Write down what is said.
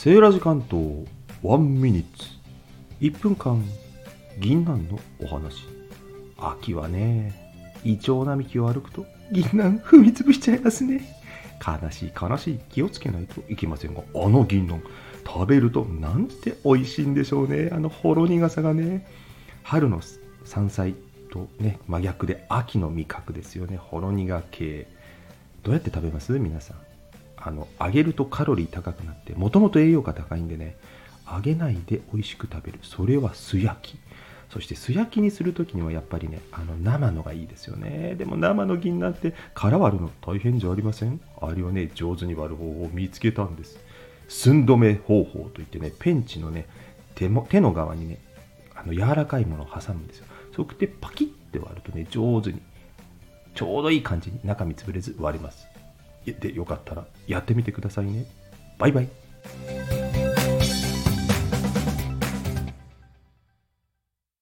セーラジ関東ワンミニッツ。1分間銀杏のお話。秋はねイチョウ並木を歩くと銀杏踏みつぶしちゃいますね。悲しい悲しい気をつけないといけませんがあの銀杏食べるとなんて美味しいんでしょうね。あのほろ苦さがね。春の山菜とね真逆で秋の味覚ですよね。ほろ苦系。どうやって食べます？皆さん。あの揚げるとカロリー高くなってもともと栄養価高いんでね揚げないで美味しく食べる。それは素焼き。そして素焼きにする時にはやっぱりねあの生のがいいですよね。でも生の銀なんて殻割るの大変じゃありません？あれをね上手に割る方法を見つけたんです。寸止め方法といってねペンチのね手も手の側にねあの柔らかいものを挟むんですよ。そくてパキッて割るとね上手にちょうどいい感じに中身潰れず割れます。でよかったらやってみてくださいね。バイバイ。